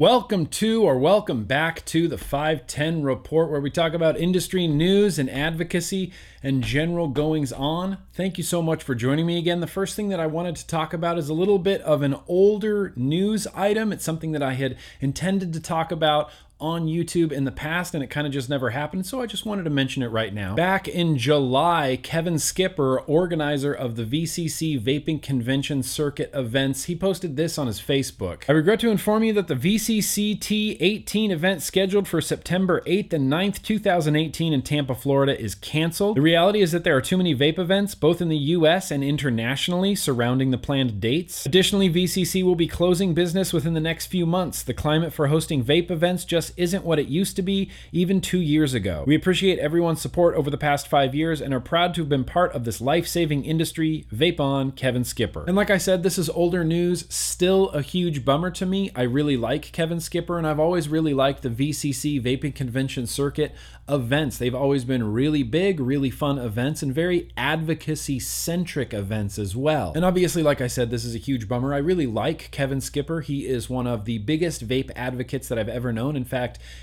Welcome to or welcome back to the 510 Report, where we talk about industry news and advocacy and general goings on. Thank you so much for joining me again. The first thing that I wanted to talk about is a little bit of an older news item. It's something that I had intended to talk about on YouTube in the past and it kind of just never happened, so I just wanted to mention it right now. Back in July, Kevin Skipper, organizer of the VCC Vaping Convention Circuit events, he posted this on his Facebook. I regret to inform you that the VCCT 18 event scheduled for September 8th and 9th, 2018 in Tampa, Florida is canceled. The reality is that there are too many vape events, both in the US and internationally, surrounding the planned dates. Additionally, VCC will be closing business within the next few months. The climate for hosting vape events just just isn't what it used to be even two years ago. We appreciate everyone's support over the past five years and are proud to have been part of this life saving industry. Vape on, Kevin Skipper. And like I said, this is older news, still a huge bummer to me. I really like Kevin Skipper, and I've always really liked the VCC Vaping Convention Circuit events. They've always been really big, really fun events, and very advocacy centric events as well. And obviously, like I said, this is a huge bummer. I really like Kevin Skipper. He is one of the biggest vape advocates that I've ever known. In fact,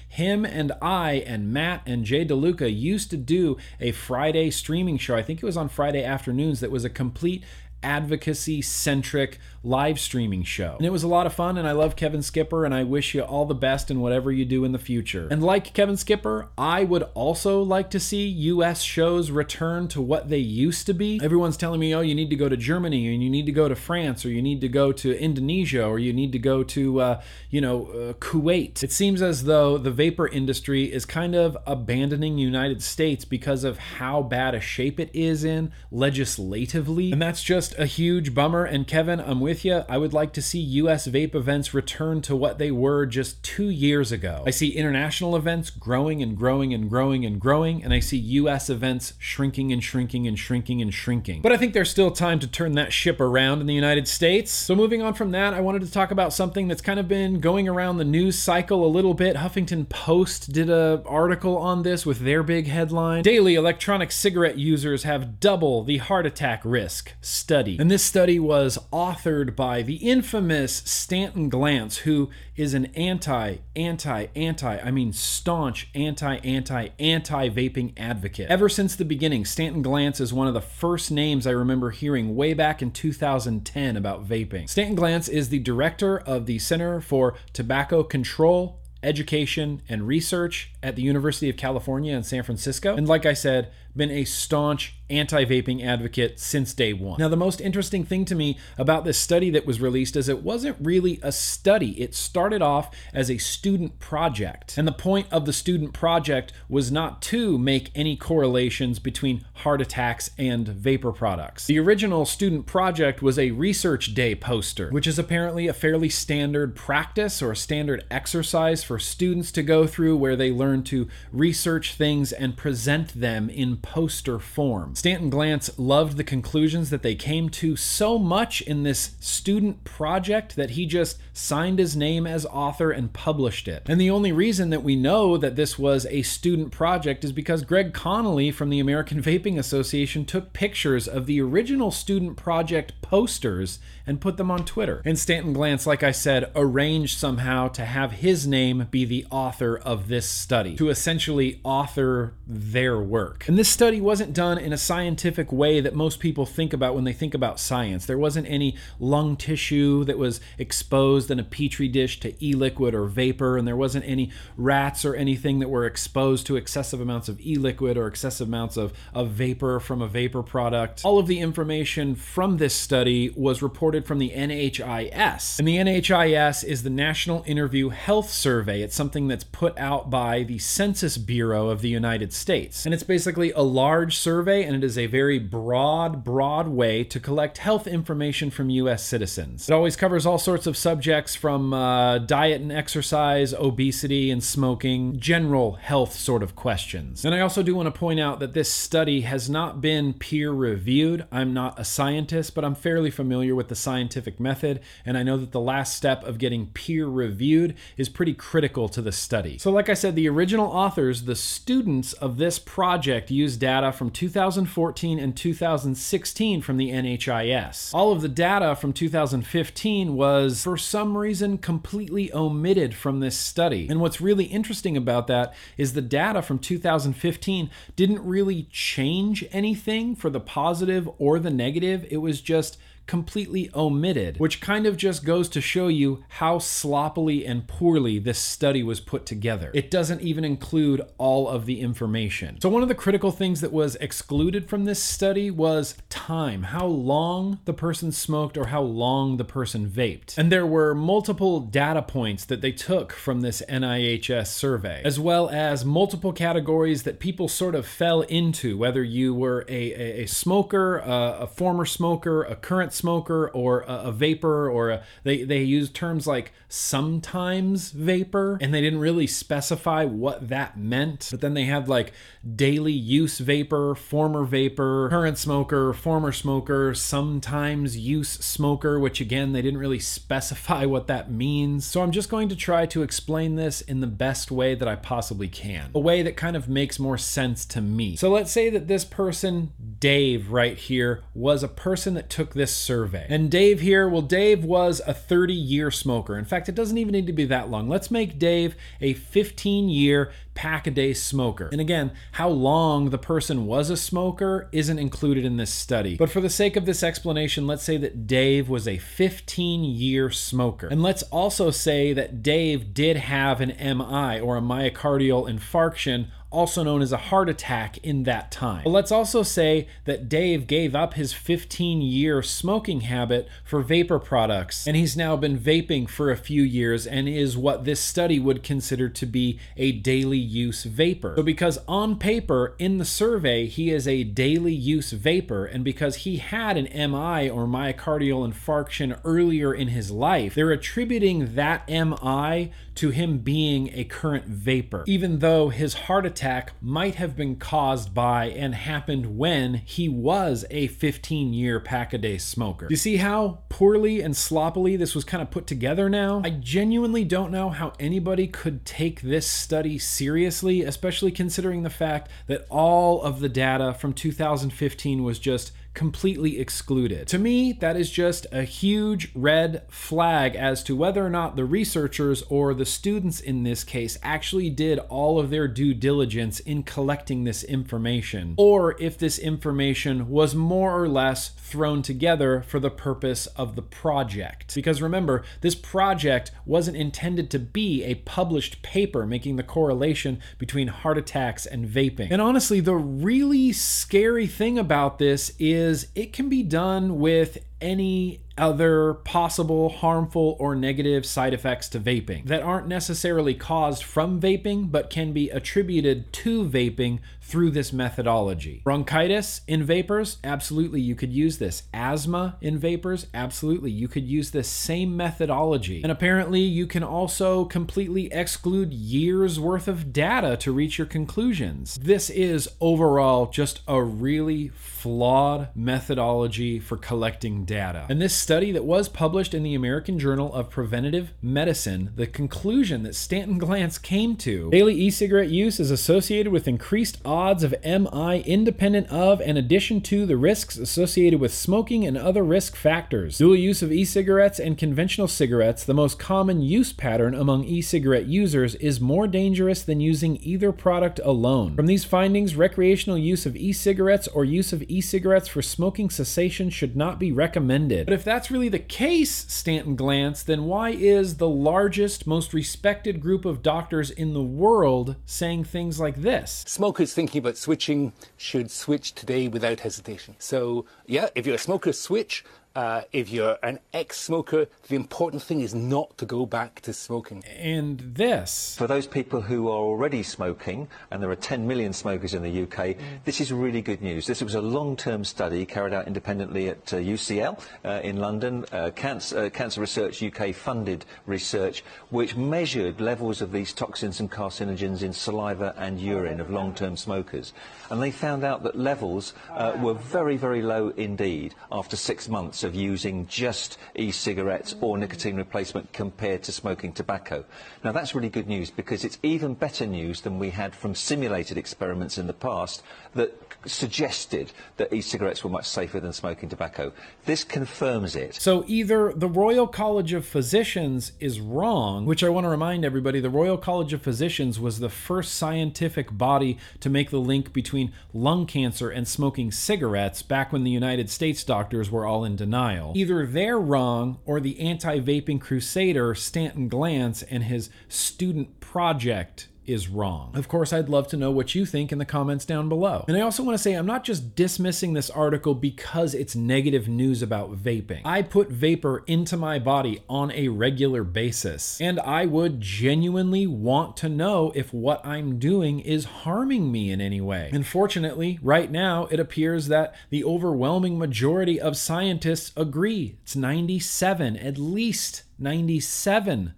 him and I and Matt and Jay DeLuca used to do a Friday streaming show. I think it was on Friday afternoons that was a complete advocacy centric live streaming show. And it was a lot of fun, and I love Kevin Skipper, and I wish you all the best in whatever you do in the future. And like Kevin Skipper, I would also like to see US shows return to what they used to be. Everyone's telling me, oh, you need to go to Germany, and you need to go to France, or you need to go to Indonesia, or you need to go to, uh, you know, uh, Kuwait. It seems as though the vapor industry is kind of abandoning United States because of how bad a shape it is in legislatively. And that's just a huge bummer. And Kevin, I'm with you. I would like to see US vape events return to what they were just two years ago. I see international events growing and growing and growing and growing, and I see US events shrinking and shrinking and shrinking and shrinking. But I think there's still time to turn that ship around in the United States. So moving on from that, I wanted to talk about something that's kind of been going around the news cycle a little bit. Huffington Post did a article on this with their big headline. Daily electronic cigarette users have double the heart attack risk study study. And this study was authored by the infamous Stanton Glantz, who is an anti, anti, anti, I mean staunch anti, anti, anti vaping advocate. Ever since the beginning, Stanton Glantz is one of the first names I remember hearing way back in 2010 about vaping. Stanton Glantz is the director of the Center for Tobacco Control education and research at the University of California in San Francisco. And like I said, been a staunch anti vaping advocate since day one. Now, the most interesting thing to me about this study that was released is it wasn't really a study. It started off as a student project. And the point of the student project was not to make any correlations between heart attacks and vapor products. The original student project was a research day poster, which is apparently a fairly standard practice or a standard exercise for students to go through where they learn to research things and present them in poster form. Stanton Glantz loved the conclusions that they came to so much in this student project that he just signed his name as author and published it. And the only reason that we know that this was a student project is because Greg Conley from the American Vaping Association took pictures of the original student project posters and put them on Twitter. And Stanton Glantz, like I said, arranged somehow to have his name be the author of this study, to essentially author their work. And this study wasn't done in a scientific way that most people think about when they think about science. There wasn't any lung tissue that was exposed in a petri dish to e liquid or vapor, and there wasn't any rats or anything that were exposed to excessive amounts of e liquid or excessive amounts of, of vapor from a vapor product. All of the information from this study was reported from the NHIS. And the NHIS is the National Interview Health Survey. It's something that's put out by the Census Bureau of the United States. And it's basically a large survey, and it is a very broad, broad way to collect health information from U.S. citizens. It always covers all sorts of subjects from uh, diet and exercise, obesity and smoking, general health sort of questions. And I also do want to point out that this study has not been peer reviewed. I'm not a scientist, but I'm fairly familiar with the scientific method, and I know that the last step of getting peer reviewed is pretty critical to the study. So, like I said, the original authors, the students of this project, used data from 2014 and 2016 from the NHIS. All of the data from 2015 was, for some reason, completely omitted from this study. And what's really interesting about that is the data from 2015 didn't really change anything for the positive or the negative. It was just completely omitted, which kind of just goes to show you how sloppily and poorly this study was put together. It doesn't even include all of the information. So, one of the critical things that was excluded from this study was time how long the person smoked or how long the person vaped. And there were multiple data points that they took from this NIHS survey, as well as multiple categories that people sort of fell into, whether you were a, a, a smoker, a, a former smoker, a current smoker or a, a vapor or a, they they use terms like sometimes vapor and they didn't really specify what that meant but then they had like daily use vapor former vapor current smoker former smoker sometimes use smoker which again they didn't really specify what that means. So i'm just going to try to explain this in the best way that i possibly can a way that kind of makes more sense to me. So let's say that this person dave right here was a person that took this survey. And Dave here, well, Dave was a 30 year smoker. In fact, it doesn't even need to be that long. Let's make Dave a 15 year pack a day smoker. And again, how long the person was a smoker isn't included in this study. But for the sake of this explanation, let's say that Dave was a 15 year smoker. And let's also say that Dave did have an MI or a myocardial infarction also known as a heart attack, in that time. But let's also say that Dave gave up his 15 year smoking habit for vapor products, and he's now been vaping for a few years and is what this study would consider to be a daily use vapor. So, because on paper in the survey he is a daily use vapor, and because he had an MI or myocardial infarction earlier in his life, they're attributing that MI to him being a current vapor, even though his heart attack might have been caused by and happened when he was a 15 year pack a day smoker. You see how poorly and sloppily this was kind of put together now? I genuinely don't know how anybody could take this study seriously, especially considering the fact that all of the data from 2015 was just completely excluded. To me, that is just a huge red flag as to whether or not the researchers or the students in this case actually did all of their due diligence in collecting this information, or if this information was more or less thrown together for the purpose of the project. Because remember, this project wasn't intended to be a published paper making the correlation between heart attacks and vaping. And honestly, the really scary thing about this is is it can be done with any other possible harmful or negative side effects to vaping that aren't necessarily caused from vaping but can be attributed to vaping through this methodology. Bronchitis in vapors, absolutely you could use this. Asthma in vapors, absolutely you could use this same methodology. And apparently you can also completely exclude years worth of data to reach your conclusions. This is overall just a really flawed methodology for collecting data. And this study that was published in the American Journal of Preventive Medicine, the conclusion that Stanton Glantz came to daily e cigarette use is associated with increased odds of MI independent of and addition to the risks associated with smoking and other risk factors. Dual use of e cigarettes and conventional cigarettes, the most common use pattern among e cigarette users, is more dangerous than using either product alone. From these findings, recreational use of e cigarettes or use of e cigarettes for smoking cessation should not be recommended. But if that's really the case, Stanton Glantz, then why is the largest, most respected group of doctors in the world saying things like this? Smokers think thinking about switching should switch today without hesitation. So, yeah, if you're a smoker, switch. Uh, if you're an ex smoker, the important thing is not to go back to smoking. And this. For those people who are already smoking, and there are 10 million smokers in the UK, this is really good news. This was a long term study carried out independently at uh, UCL uh, in London, uh, Cancer, uh, Cancer Research UK funded research, which measured levels of these toxins and carcinogens in saliva and urine of long term smokers. And they found out that levels uh, were very, very low indeed after six months of using just e-cigarettes or nicotine replacement compared to smoking tobacco. Now that's really good news because it's even better news than we had from simulated experiments in the past that suggested that e-cigarettes were much safer than smoking tobacco. This confirms it. So either the Royal College of Physicians is wrong, which I want to remind everybody the Royal College of Physicians was the first scientific body to make the link between lung cancer and smoking cigarettes back when the United States doctors were all in denial. Either they're wrong or the anti vaping crusader Stanton Glantz and his student project is wrong. Of course, I'd love to know what you think in the comments down below. And I also want to say I'm not just dismissing this article because it's negative news about vaping. I put vapor into my body on a regular basis, and I would genuinely want to know if what I'm doing is harming me in any way. Unfortunately, right now, it appears that the overwhelming majority of scientists agree. It's 97, at least 97%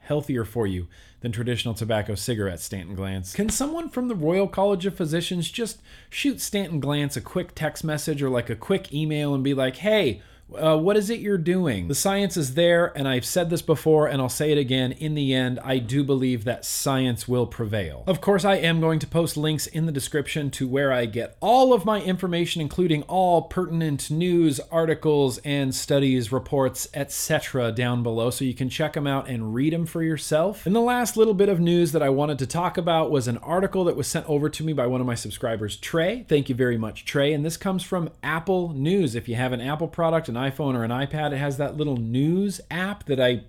healthier for you than traditional tobacco cigarettes, Stanton Glantz. Can someone from the Royal College of Physicians just shoot Stanton Glantz a quick text message or like a quick email and be like, hey, uh, what is it you're doing? The science is there, and I've said this before, and I'll say it again. In the end, I do believe that science will prevail. Of course, I am going to post links in the description to where I get all of my information, including all pertinent news, articles, and studies, reports, etc., down below, so you can check them out and read them for yourself. And the last little bit of news that I wanted to talk about was an article that was sent over to me by one of my subscribers, Trey. Thank you very much, Trey. And this comes from Apple News. If you have an Apple product, an iPhone or an iPad, it has that little news app that I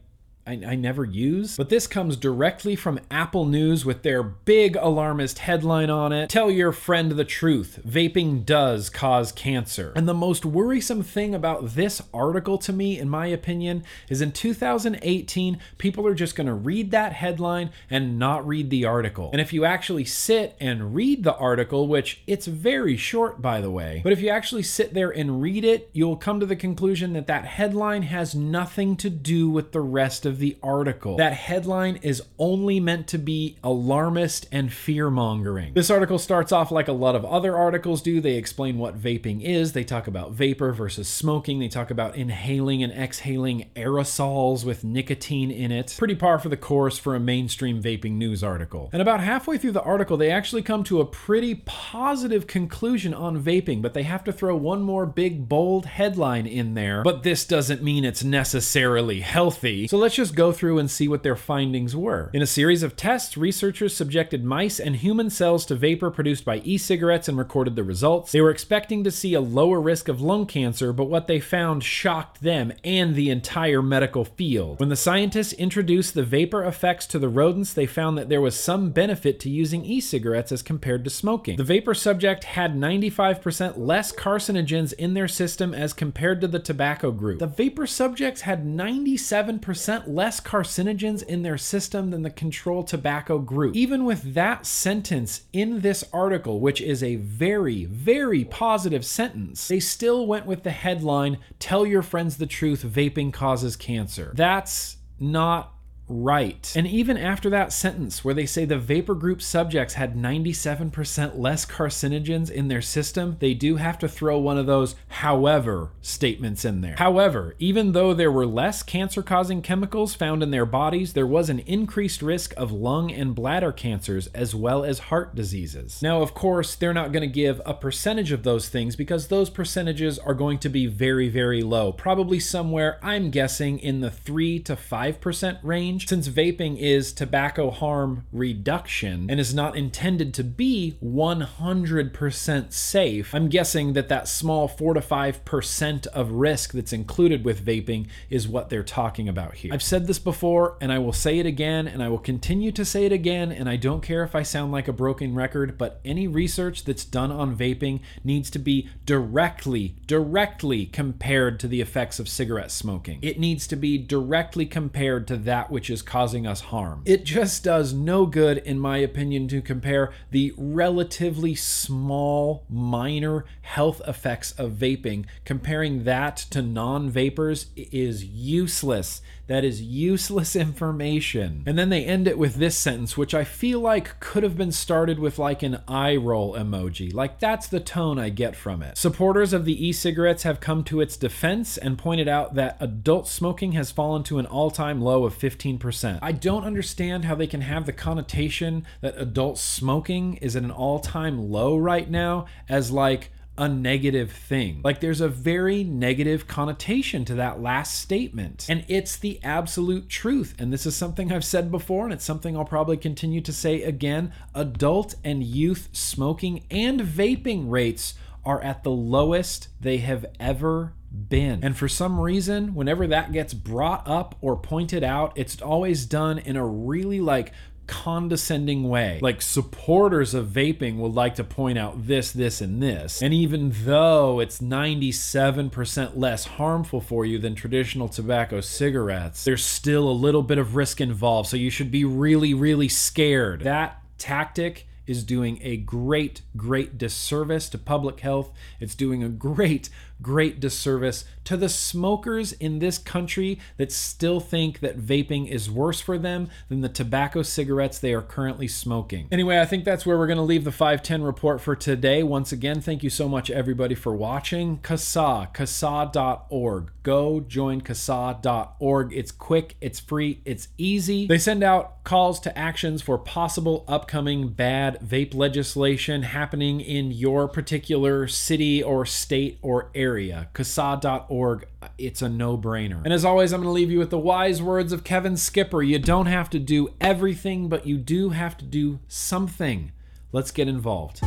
I, I, never use. But this comes directly from Apple News with their big alarmist headline on it Tell your friend the truth vaping does cause cancer. And the most worrisome thing about this article to me, in my opinion, is in 2018, people are just going to read that headline and not read the article. And if you actually sit and read the article, which it's very short, by the way, but if you actually sit there and read it, you'll come to the conclusion that that headline has nothing to do with the rest of of the article. That headline is only meant to be alarmist and fear mongering. This article starts off like a lot of other articles do. They explain what vaping is, they talk about vapor versus smoking, they talk about inhaling and exhaling aerosols with nicotine in it. Pretty par for the course for a mainstream vaping news article. And about halfway through the article, they actually come to a pretty positive conclusion on vaping, but they have to throw one more big bold headline in there. But this doesn't mean it's necessarily healthy. So let's just go through and see what their findings were. In a series of tests, researchers subjected mice and human cells to vapor produced by e cigarettes and recorded the results. They were expecting to see a lower risk of lung cancer, but what they found shocked them and the entire medical field. When the scientists introduced the vapor effects to the rodents, they found that there was some benefit to using e cigarettes as compared to smoking. The vapor subject had 95% less carcinogens in their system as compared to the tobacco group. The vapor subjects had 97% less carcinogens in their system than the control tobacco group. Even with that sentence in this article, which is a very, very positive sentence, they still went with the headline Tell Your Friends the Truth Vaping Causes Cancer. That's not right. And even after that sentence where they say the vapor group subjects had 97% less carcinogens in their system, they do have to throw one of those however statements in there. However, even though there were less cancer causing chemicals found in their bodies, there was an increased risk of lung and bladder cancers as well as heart diseases. Now, of course, they're not going to give a percentage of those things because those percentages are going to be very, very low. Probably somewhere, I'm guessing, in the 3 to 5% range change since vaping is tobacco harm reduction and is not intended to be 100% safe. I'm guessing that that small 4 to 5% of risk that's included with vaping is what they're talking about here. I've said this before and I will say it again and I will continue to say it again and I don't care if I sound like a broken record, but any research that's done on vaping needs to be directly directly compared to the effects of cigarette smoking. It needs to be directly compared to that which which is causing us harm. It just does no good, in my opinion, to compare the relatively small, minor health effects of vaping. Comparing that to non vapors is useless. That is useless information. And then they end it with this sentence, which I feel like could have been started with like an eye roll emoji. Like that's the tone I get from it. Supporters of the e cigarettes have come to its defense and pointed out that adult smoking has fallen to an all time low of 15%. I don't understand how they can have the connotation that adult smoking is at an all time low right now as like, a negative thing. Like there's a very negative connotation to that last statement. And it's the absolute truth. And this is something I've said before, and it's something I'll probably continue to say again. Adult and youth smoking and vaping rates are at the lowest they have ever been. And for some reason, whenever that gets brought up or pointed out, it's always done in a really like condescending way. Like supporters of vaping would like to point out this, this, and this. And even though it's 97% less harmful for you than traditional tobacco cigarettes, there's still a little bit of risk involved. So you should be really, really scared. That tactic is doing a great, great disservice to public health. It's doing a great, great disservice to the smokers in this country that still think that vaping is worse for them than the tobacco cigarettes they are currently smoking. Anyway, I think that's where we're going to leave the 510 report for today. Once again, thank you so much, everybody, for watching. CASAA, CASAA.org. Go join CASAA.org. It's quick, it's free, it's easy. They send out calls to actions for possible upcoming bad vape legislation happening in your particular city or state or area. CASAA.org, it's a no brainer. And as always, I'm going to leave you with the wise words of Kevin Skipper. You don't have to do everything, but you do have to do something. Let's get involved.